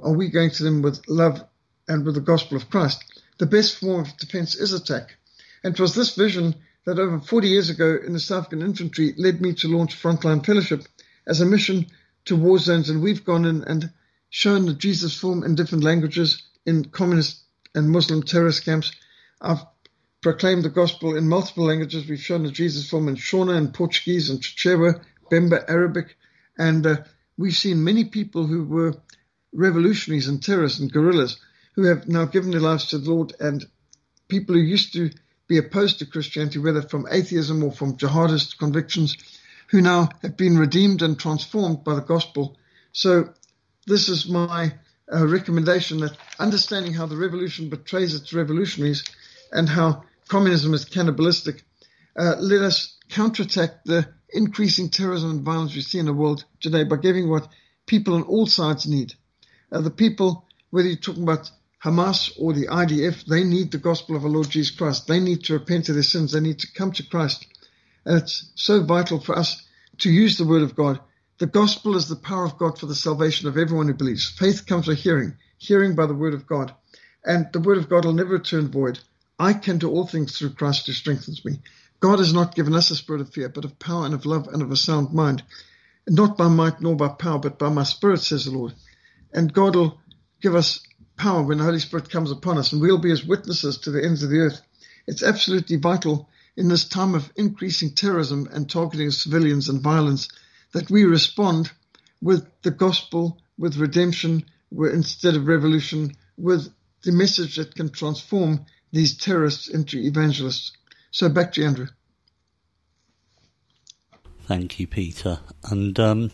Are we going to them with love and with the gospel of Christ? The best form of defense is attack. And it was this vision that over 40 years ago in the South African Infantry led me to launch Frontline Fellowship as a mission to war zones. And we've gone in and shown the Jesus film in different languages in communist and Muslim terrorist camps. I've proclaimed the gospel in multiple languages. We've shown the Jesus film in Shona and Portuguese and Chichewa, Bemba, Arabic. And uh, we've seen many people who were revolutionaries and terrorists and guerrillas who have now given their lives to the Lord and people who used to be opposed to Christianity, whether from atheism or from jihadist convictions, who now have been redeemed and transformed by the gospel. So this is my uh, recommendation that understanding how the revolution betrays its revolutionaries and how communism is cannibalistic, uh, let us counterattack the increasing terrorism and violence we see in the world today by giving what people on all sides need. Uh, the people, whether you're talking about Hamas or the IDF, they need the gospel of our Lord Jesus Christ. They need to repent of their sins. They need to come to Christ. And it's so vital for us to use the word of God. The gospel is the power of God for the salvation of everyone who believes. Faith comes by hearing, hearing by the word of God. And the word of God will never return void. I can do all things through Christ who strengthens me. God has not given us a spirit of fear, but of power and of love and of a sound mind. Not by might nor by power, but by my spirit, says the Lord. And God will give us power when the Holy Spirit comes upon us, and we'll be as witnesses to the ends of the earth. It's absolutely vital in this time of increasing terrorism and targeting of civilians and violence that we respond with the gospel, with redemption, instead of revolution, with the message that can transform these terrorists into evangelists. So back to Andrew. Thank you, Peter. And um,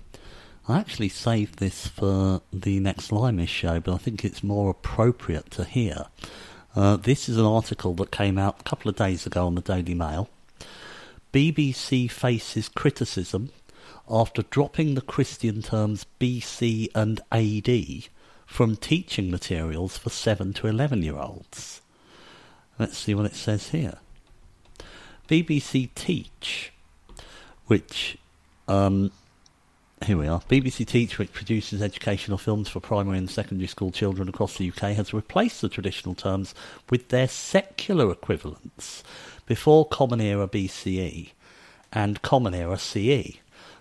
I actually saved this for the next Limeish show, but I think it's more appropriate to hear. Uh, this is an article that came out a couple of days ago on the Daily Mail. BBC faces criticism after dropping the Christian terms BC and AD from teaching materials for 7 to 11 year olds. Let's see what it says here. BBC Teach, which um, here we are. BBC Teach, which produces educational films for primary and secondary school children across the UK, has replaced the traditional terms with their secular equivalents before Common Era BCE and Common Era CE.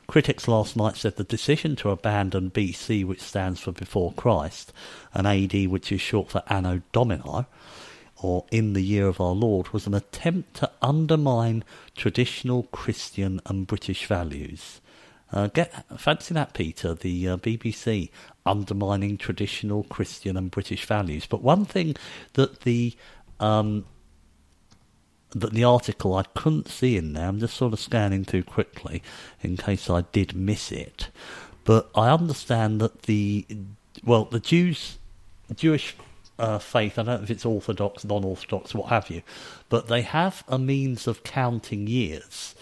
Critics last night said the decision to abandon BC, which stands for before Christ, and AD, which is short for Anno Domini, or in the year of our Lord, was an attempt to undermine traditional Christian and British values. Uh, get fancy that, Peter. The uh, BBC undermining traditional Christian and British values. But one thing that the um, that the article I couldn't see in there. I'm just sort of scanning through quickly in case I did miss it. But I understand that the well, the Jews, Jewish uh, faith. I don't know if it's orthodox, non-orthodox, what have you, but they have a means of counting years.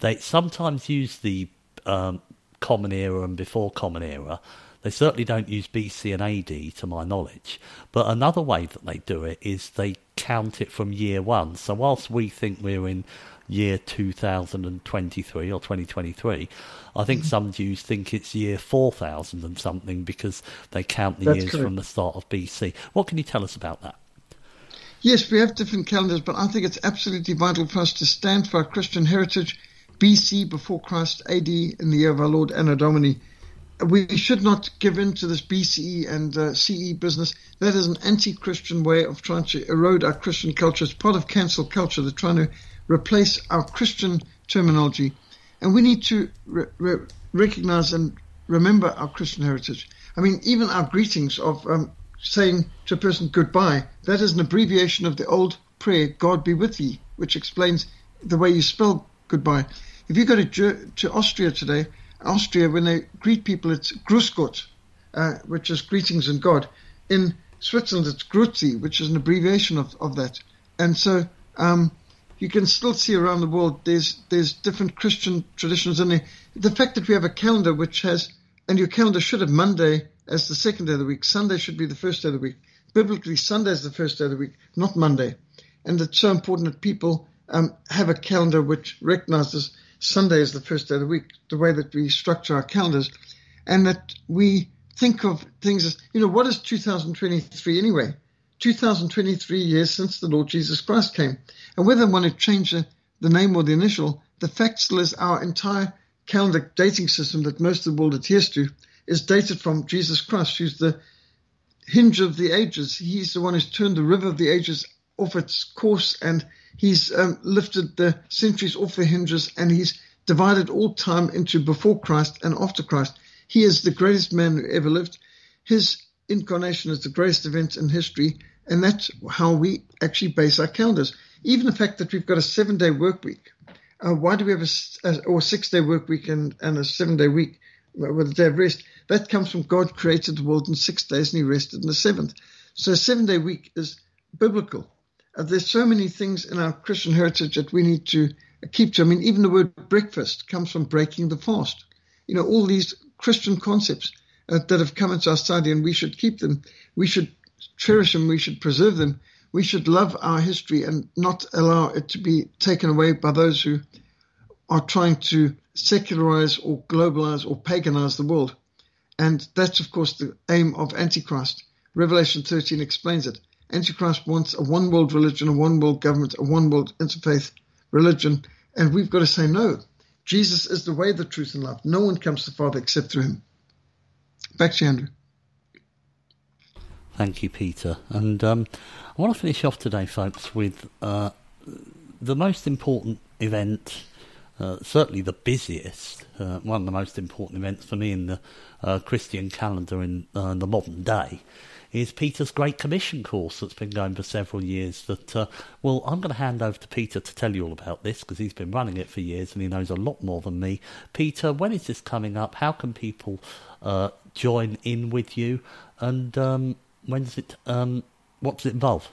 They sometimes use the um, Common Era and before Common Era. They certainly don't use BC and AD, to my knowledge. But another way that they do it is they count it from year one. So whilst we think we're in year 2023 or 2023, I think mm-hmm. some Jews think it's year 4000 and something because they count the That's years correct. from the start of BC. What can you tell us about that? Yes, we have different calendars, but I think it's absolutely vital for us to stand for our Christian heritage BC before Christ, AD in the year of our Lord Anno Domini. We should not give in to this BCE and uh, CE business. That is an anti-Christian way of trying to erode our Christian culture. It's part of cancel culture. They're trying to replace our Christian terminology. And we need to re- re- recognize and remember our Christian heritage. I mean, even our greetings of um, saying to a person goodbye, that is an abbreviation of the old prayer, God be with thee, which explains the way you spell goodbye. If you go to, to Austria today, Austria, when they greet people, it's Grüß uh, which is greetings in God. In Switzerland, it's Grüezi, which is an abbreviation of, of that. And so um, you can still see around the world there's there's different Christian traditions, and the, the fact that we have a calendar which has and your calendar should have Monday as the second day of the week. Sunday should be the first day of the week. Biblically, Sunday is the first day of the week, not Monday. And it's so important that people um, have a calendar which recognizes Sunday as the first day of the week, the way that we structure our calendars, and that we think of things as, you know, what is 2023 anyway? 2023 years since the Lord Jesus Christ came. And whether one want to change the, the name or the initial, the fact still is our entire calendar dating system that most of the world adheres to is dated from Jesus Christ, who's the hinge of the ages. He's the one who's turned the river of the ages off its course and he's um, lifted the centuries off the hinges and he's divided all time into before Christ and after Christ. He is the greatest man who ever lived. His incarnation is the greatest event in history, and that's how we actually base our calendars. Even the fact that we've got a seven day work week uh, why do we have a, a or six day work week and, and a seven day week with a day of rest? That comes from God created the world in six days and he rested in the seventh. So a seven day week is biblical. Uh, there's so many things in our Christian heritage that we need to keep to. I mean, even the word breakfast comes from breaking the fast. You know, all these Christian concepts uh, that have come into our study and we should keep them. We should cherish them. We should preserve them we should love our history and not allow it to be taken away by those who are trying to secularize or globalize or paganize the world. And that's, of course, the aim of Antichrist. Revelation 13 explains it. Antichrist wants a one world religion, a one world government, a one world interfaith religion. And we've got to say no. Jesus is the way, the truth, and life. No one comes to the Father except through him. Back to you, Andrew. Thank you, Peter. And um, I want to finish off today, folks, with uh, the most important event, uh, certainly the busiest, uh, one of the most important events for me in the uh, Christian calendar in uh, the modern day, is Peter's Great Commission course that's been going for several years. That uh, well, I'm going to hand over to Peter to tell you all about this because he's been running it for years and he knows a lot more than me. Peter, when is this coming up? How can people join in with you? And um, when does it? Um, what does it involve?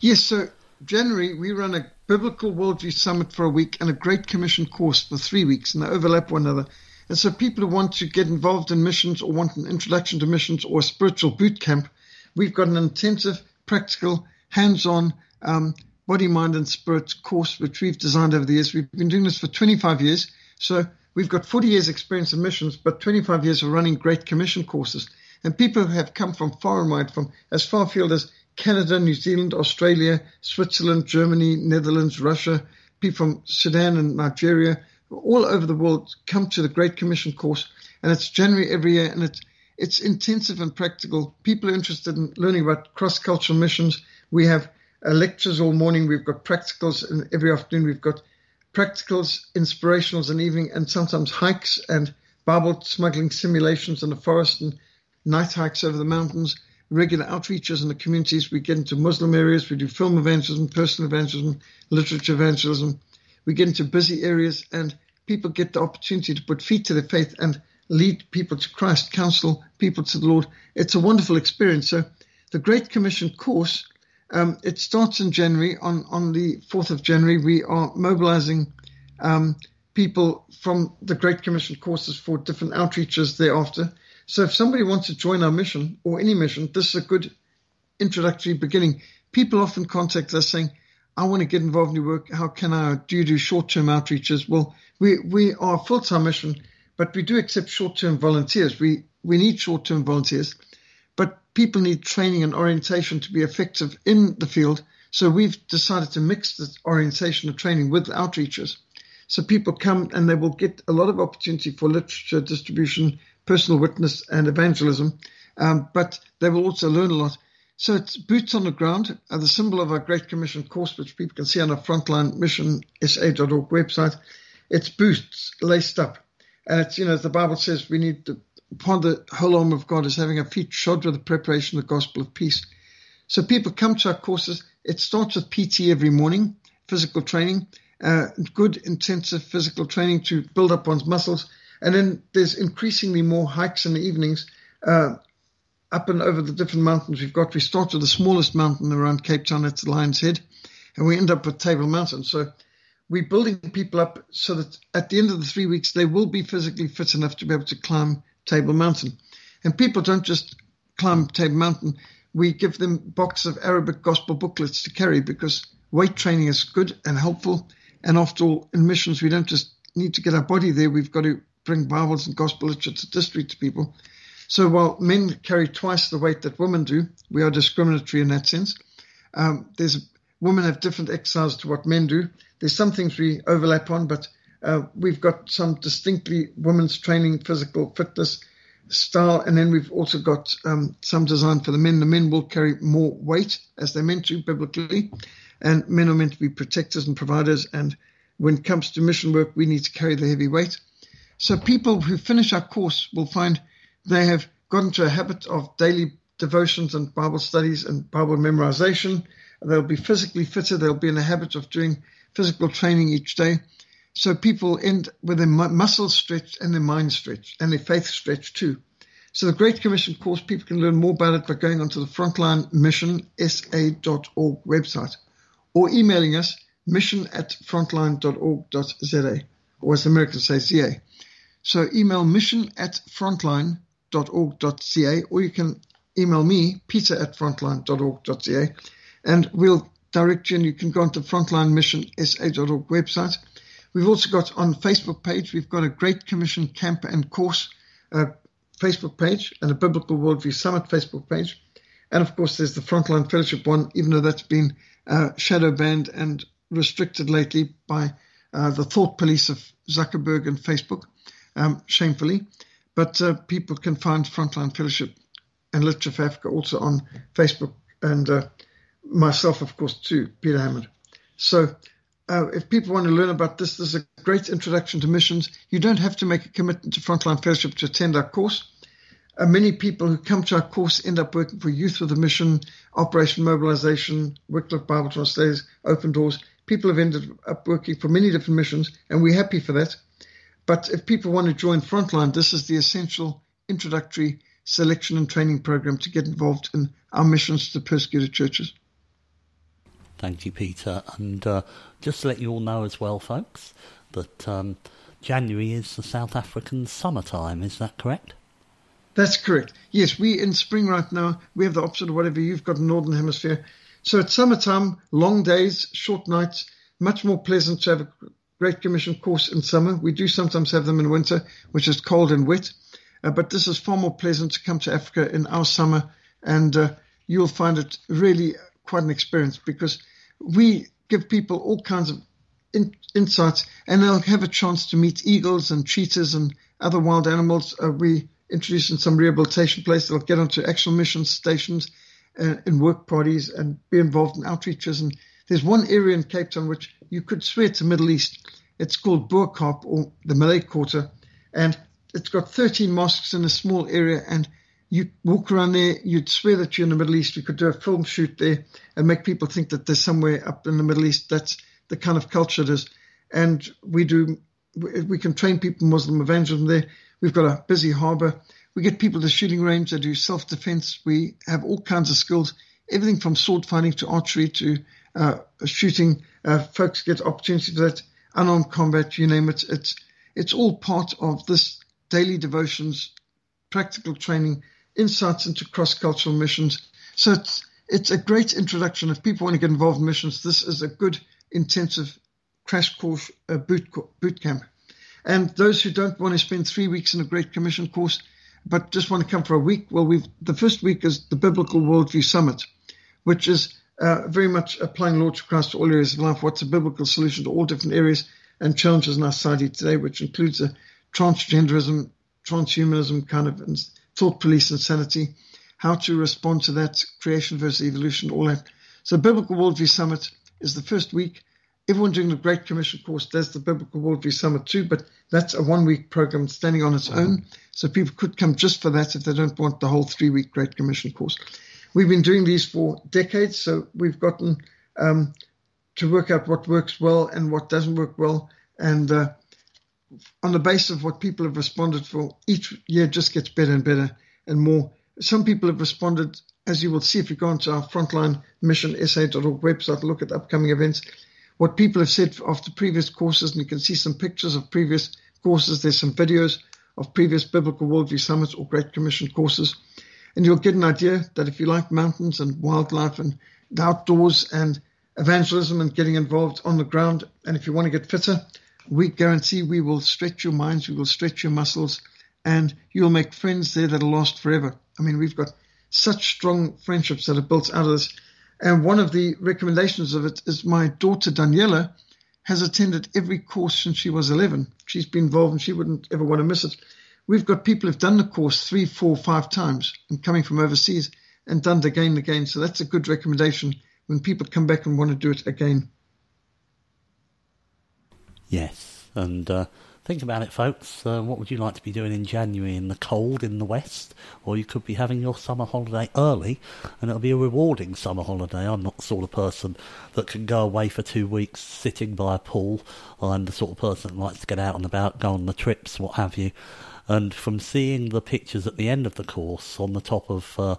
Yes, so January we run a biblical worldview summit for a week and a Great Commission course for three weeks, and they overlap one another. And so people who want to get involved in missions or want an introduction to missions or a spiritual boot camp, we've got an intensive, practical, hands-on um, body, mind, and spirit course which we've designed over the years. We've been doing this for 25 years, so we've got 40 years experience in missions, but 25 years of running Great Commission courses. And people have come from far and wide, from as far afield as Canada, New Zealand, Australia, Switzerland, Germany, Netherlands, Russia, people from Sudan and Nigeria, all over the world come to the Great Commission course. And it's January every year and it's, it's intensive and practical. People are interested in learning about cross-cultural missions. We have uh, lectures all morning. We've got practicals and every afternoon. We've got practicals, inspirationals and evening and sometimes hikes and Bible smuggling simulations in the forest and night hikes over the mountains, regular outreaches in the communities. We get into Muslim areas. We do film evangelism, personal evangelism, literature evangelism. We get into busy areas and people get the opportunity to put feet to their faith and lead people to Christ, counsel people to the Lord. It's a wonderful experience. So the Great Commission course, um, it starts in January. On, on the 4th of January, we are mobilizing um, people from the Great Commission courses for different outreaches thereafter. So if somebody wants to join our mission or any mission, this is a good introductory beginning. People often contact us saying, I want to get involved in your work. How can I? Do you do short-term outreaches? Well, we, we are a full-time mission, but we do accept short-term volunteers. We, we need short-term volunteers, but people need training and orientation to be effective in the field. So we've decided to mix the orientation and training with outreaches. So people come and they will get a lot of opportunity for literature distribution, personal witness and evangelism, um, but they will also learn a lot. So it's boots on the ground, uh, the symbol of our Great Commission course, which people can see on our frontline mission sa.org website. It's boots laced up. And it's, you know, as the Bible says, we need the of the whole arm of God is having our feet shod with the preparation of the gospel of peace. So people come to our courses. It starts with PT every morning, physical training, uh, good intensive physical training to build up one's muscles. And then there's increasingly more hikes in the evenings uh, up and over the different mountains we've got. We start with the smallest mountain around Cape Town, it's Lion's Head, and we end up with Table Mountain. So we're building people up so that at the end of the three weeks, they will be physically fit enough to be able to climb Table Mountain. And people don't just climb Table Mountain. We give them boxes of Arabic gospel booklets to carry because weight training is good and helpful. And after all, in missions, we don't just need to get our body there. We've got to bring Bibles and gospel literature to to people. So while men carry twice the weight that women do, we are discriminatory in that sense. Um, there's women have different exercises to what men do. There's some things we overlap on, but uh, we've got some distinctly women's training, physical fitness style, and then we've also got um, some design for the men. The men will carry more weight as they're meant to biblically, and men are meant to be protectors and providers. And when it comes to mission work, we need to carry the heavy weight. So people who finish our course will find they have got into a habit of daily devotions and Bible studies and Bible memorization. They'll be physically fitter. They'll be in the habit of doing physical training each day. So people end with their muscles stretched and their mind stretched and their faith stretched too. So the Great Commission course, people can learn more about it by going onto the Frontline Mission SA.org website or emailing us mission at frontline.org.za or as Americans say ZA. So email mission at frontline.org.za or you can email me, peter at frontline.org.za and we'll direct you and you can go onto Frontline Mission SA.org website. We've also got on Facebook page, we've got a Great Commission Camp and Course uh, Facebook page and a Biblical Worldview Summit Facebook page. And of course, there's the Frontline Fellowship one, even though that's been uh, shadow banned and restricted lately by uh, the thought police of Zuckerberg and Facebook, um, shamefully. But uh, people can find Frontline Fellowship and Literature for Africa also on Facebook and uh, myself, of course, too, Peter Hammond. So uh, if people want to learn about this, this is a great introduction to missions. You don't have to make a commitment to Frontline Fellowship to attend our course. Uh, many people who come to our course end up working for Youth with a Mission, Operation Mobilization, Wycliffe Bible Translators, Open Doors. People have ended up working for many different missions, and we're happy for that. But if people want to join Frontline, this is the essential introductory selection and training program to get involved in our missions to persecuted churches. Thank you, Peter. And uh, just to let you all know as well, folks, that um, January is the South African summertime. Is that correct? That's correct. Yes, we in spring right now. We have the opposite of whatever you've got in Northern Hemisphere. So it's summertime, long days, short nights, much more pleasant to have a Great Commission course in summer. We do sometimes have them in winter, which is cold and wet. Uh, but this is far more pleasant to come to Africa in our summer, and uh, you'll find it really quite an experience because we give people all kinds of in, insights and they'll have a chance to meet eagles and cheetahs and other wild animals. Uh, we introduce in some rehabilitation places. They'll get onto actual mission stations uh, in work parties and be involved in outreaches. And there's one area in Cape Town which you could swear it's the Middle East. It's called Bo-Kaap or the Malay Quarter. And it's got 13 mosques in a small area and you walk around there, you'd swear that you're in the Middle East. We could do a film shoot there and make people think that there's somewhere up in the Middle East. That's the kind of culture it is. And we do, we can train people Muslim evangelism there. We've got a busy harbor. We get people to shooting range They do self defense. We have all kinds of skills, everything from sword fighting to archery to uh, shooting. Uh, folks get opportunity for that, unarmed combat, you name it. It's, it's all part of this daily devotions, practical training insights into cross-cultural missions. So it's, it's a great introduction. If people want to get involved in missions, this is a good intensive crash course boot, boot camp. And those who don't want to spend three weeks in a Great Commission course, but just want to come for a week, well, we've the first week is the Biblical Worldview Summit, which is uh, very much applying Lordship Christ to all areas of life. What's a biblical solution to all different areas and challenges in our society today, which includes a transgenderism, transhumanism kind of thought police insanity, how to respond to that, creation versus evolution, all that. So Biblical Worldview Summit is the first week. everyone doing the Great Commission course does the Biblical Worldview Summit too, but that's a one week program standing on its own. So people could come just for that if they don't want the whole three week Great Commission course. We've been doing these for decades, so we've gotten um, to work out what works well and what doesn't work well. And uh, on the basis of what people have responded for, each year just gets better and better and more. Some people have responded, as you will see if you go onto our frontline mission sa.org website, look at upcoming events what people have said after previous courses, and you can see some pictures of previous courses. There's some videos of previous Biblical Worldview Summits or Great Commission courses. And you'll get an idea that if you like mountains and wildlife and the outdoors and evangelism and getting involved on the ground, and if you want to get fitter, we guarantee we will stretch your minds, we will stretch your muscles, and you'll make friends there that'll last forever. I mean, we've got such strong friendships that are built out of this and one of the recommendations of it is my daughter Daniela has attended every course since she was 11. She's been involved and she wouldn't ever want to miss it. We've got people who've done the course three, four, five times and coming from overseas and done it again and again. So that's a good recommendation when people come back and want to do it again. Yes, and uh, Think about it, folks. Uh, what would you like to be doing in January in the cold in the west? Or you could be having your summer holiday early, and it'll be a rewarding summer holiday. I'm not the sort of person that can go away for two weeks sitting by a pool. I'm the sort of person that likes to get out and about, go on the trips, what have you. And from seeing the pictures at the end of the course on the top of uh,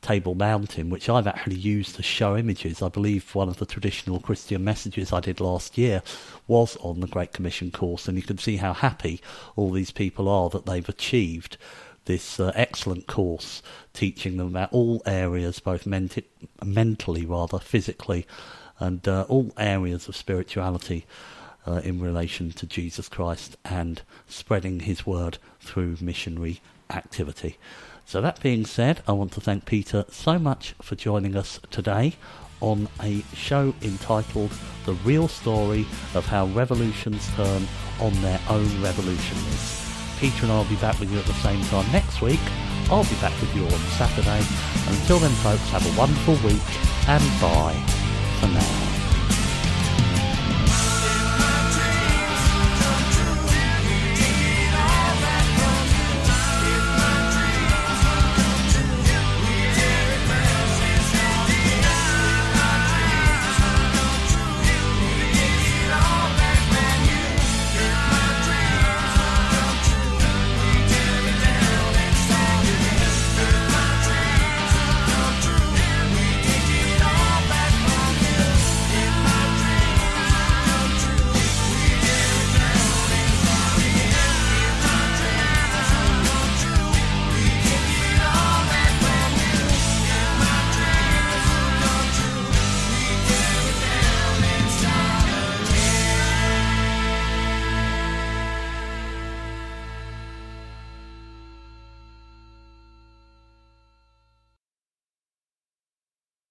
Table Mountain, which I've actually used to show images. I believe one of the traditional Christian messages I did last year was on the Great Commission course, and you can see how happy all these people are that they've achieved this uh, excellent course teaching them about all areas, both menti- mentally, rather physically, and uh, all areas of spirituality uh, in relation to Jesus Christ and spreading His word through missionary activity. So, that being said, I want to thank Peter so much for joining us today on a show entitled The Real Story of How Revolutions Turn on Their Own Revolutionaries. Peter and I will be back with you at the same time next week. I'll be back with you on Saturday. Until then, folks, have a wonderful week and bye.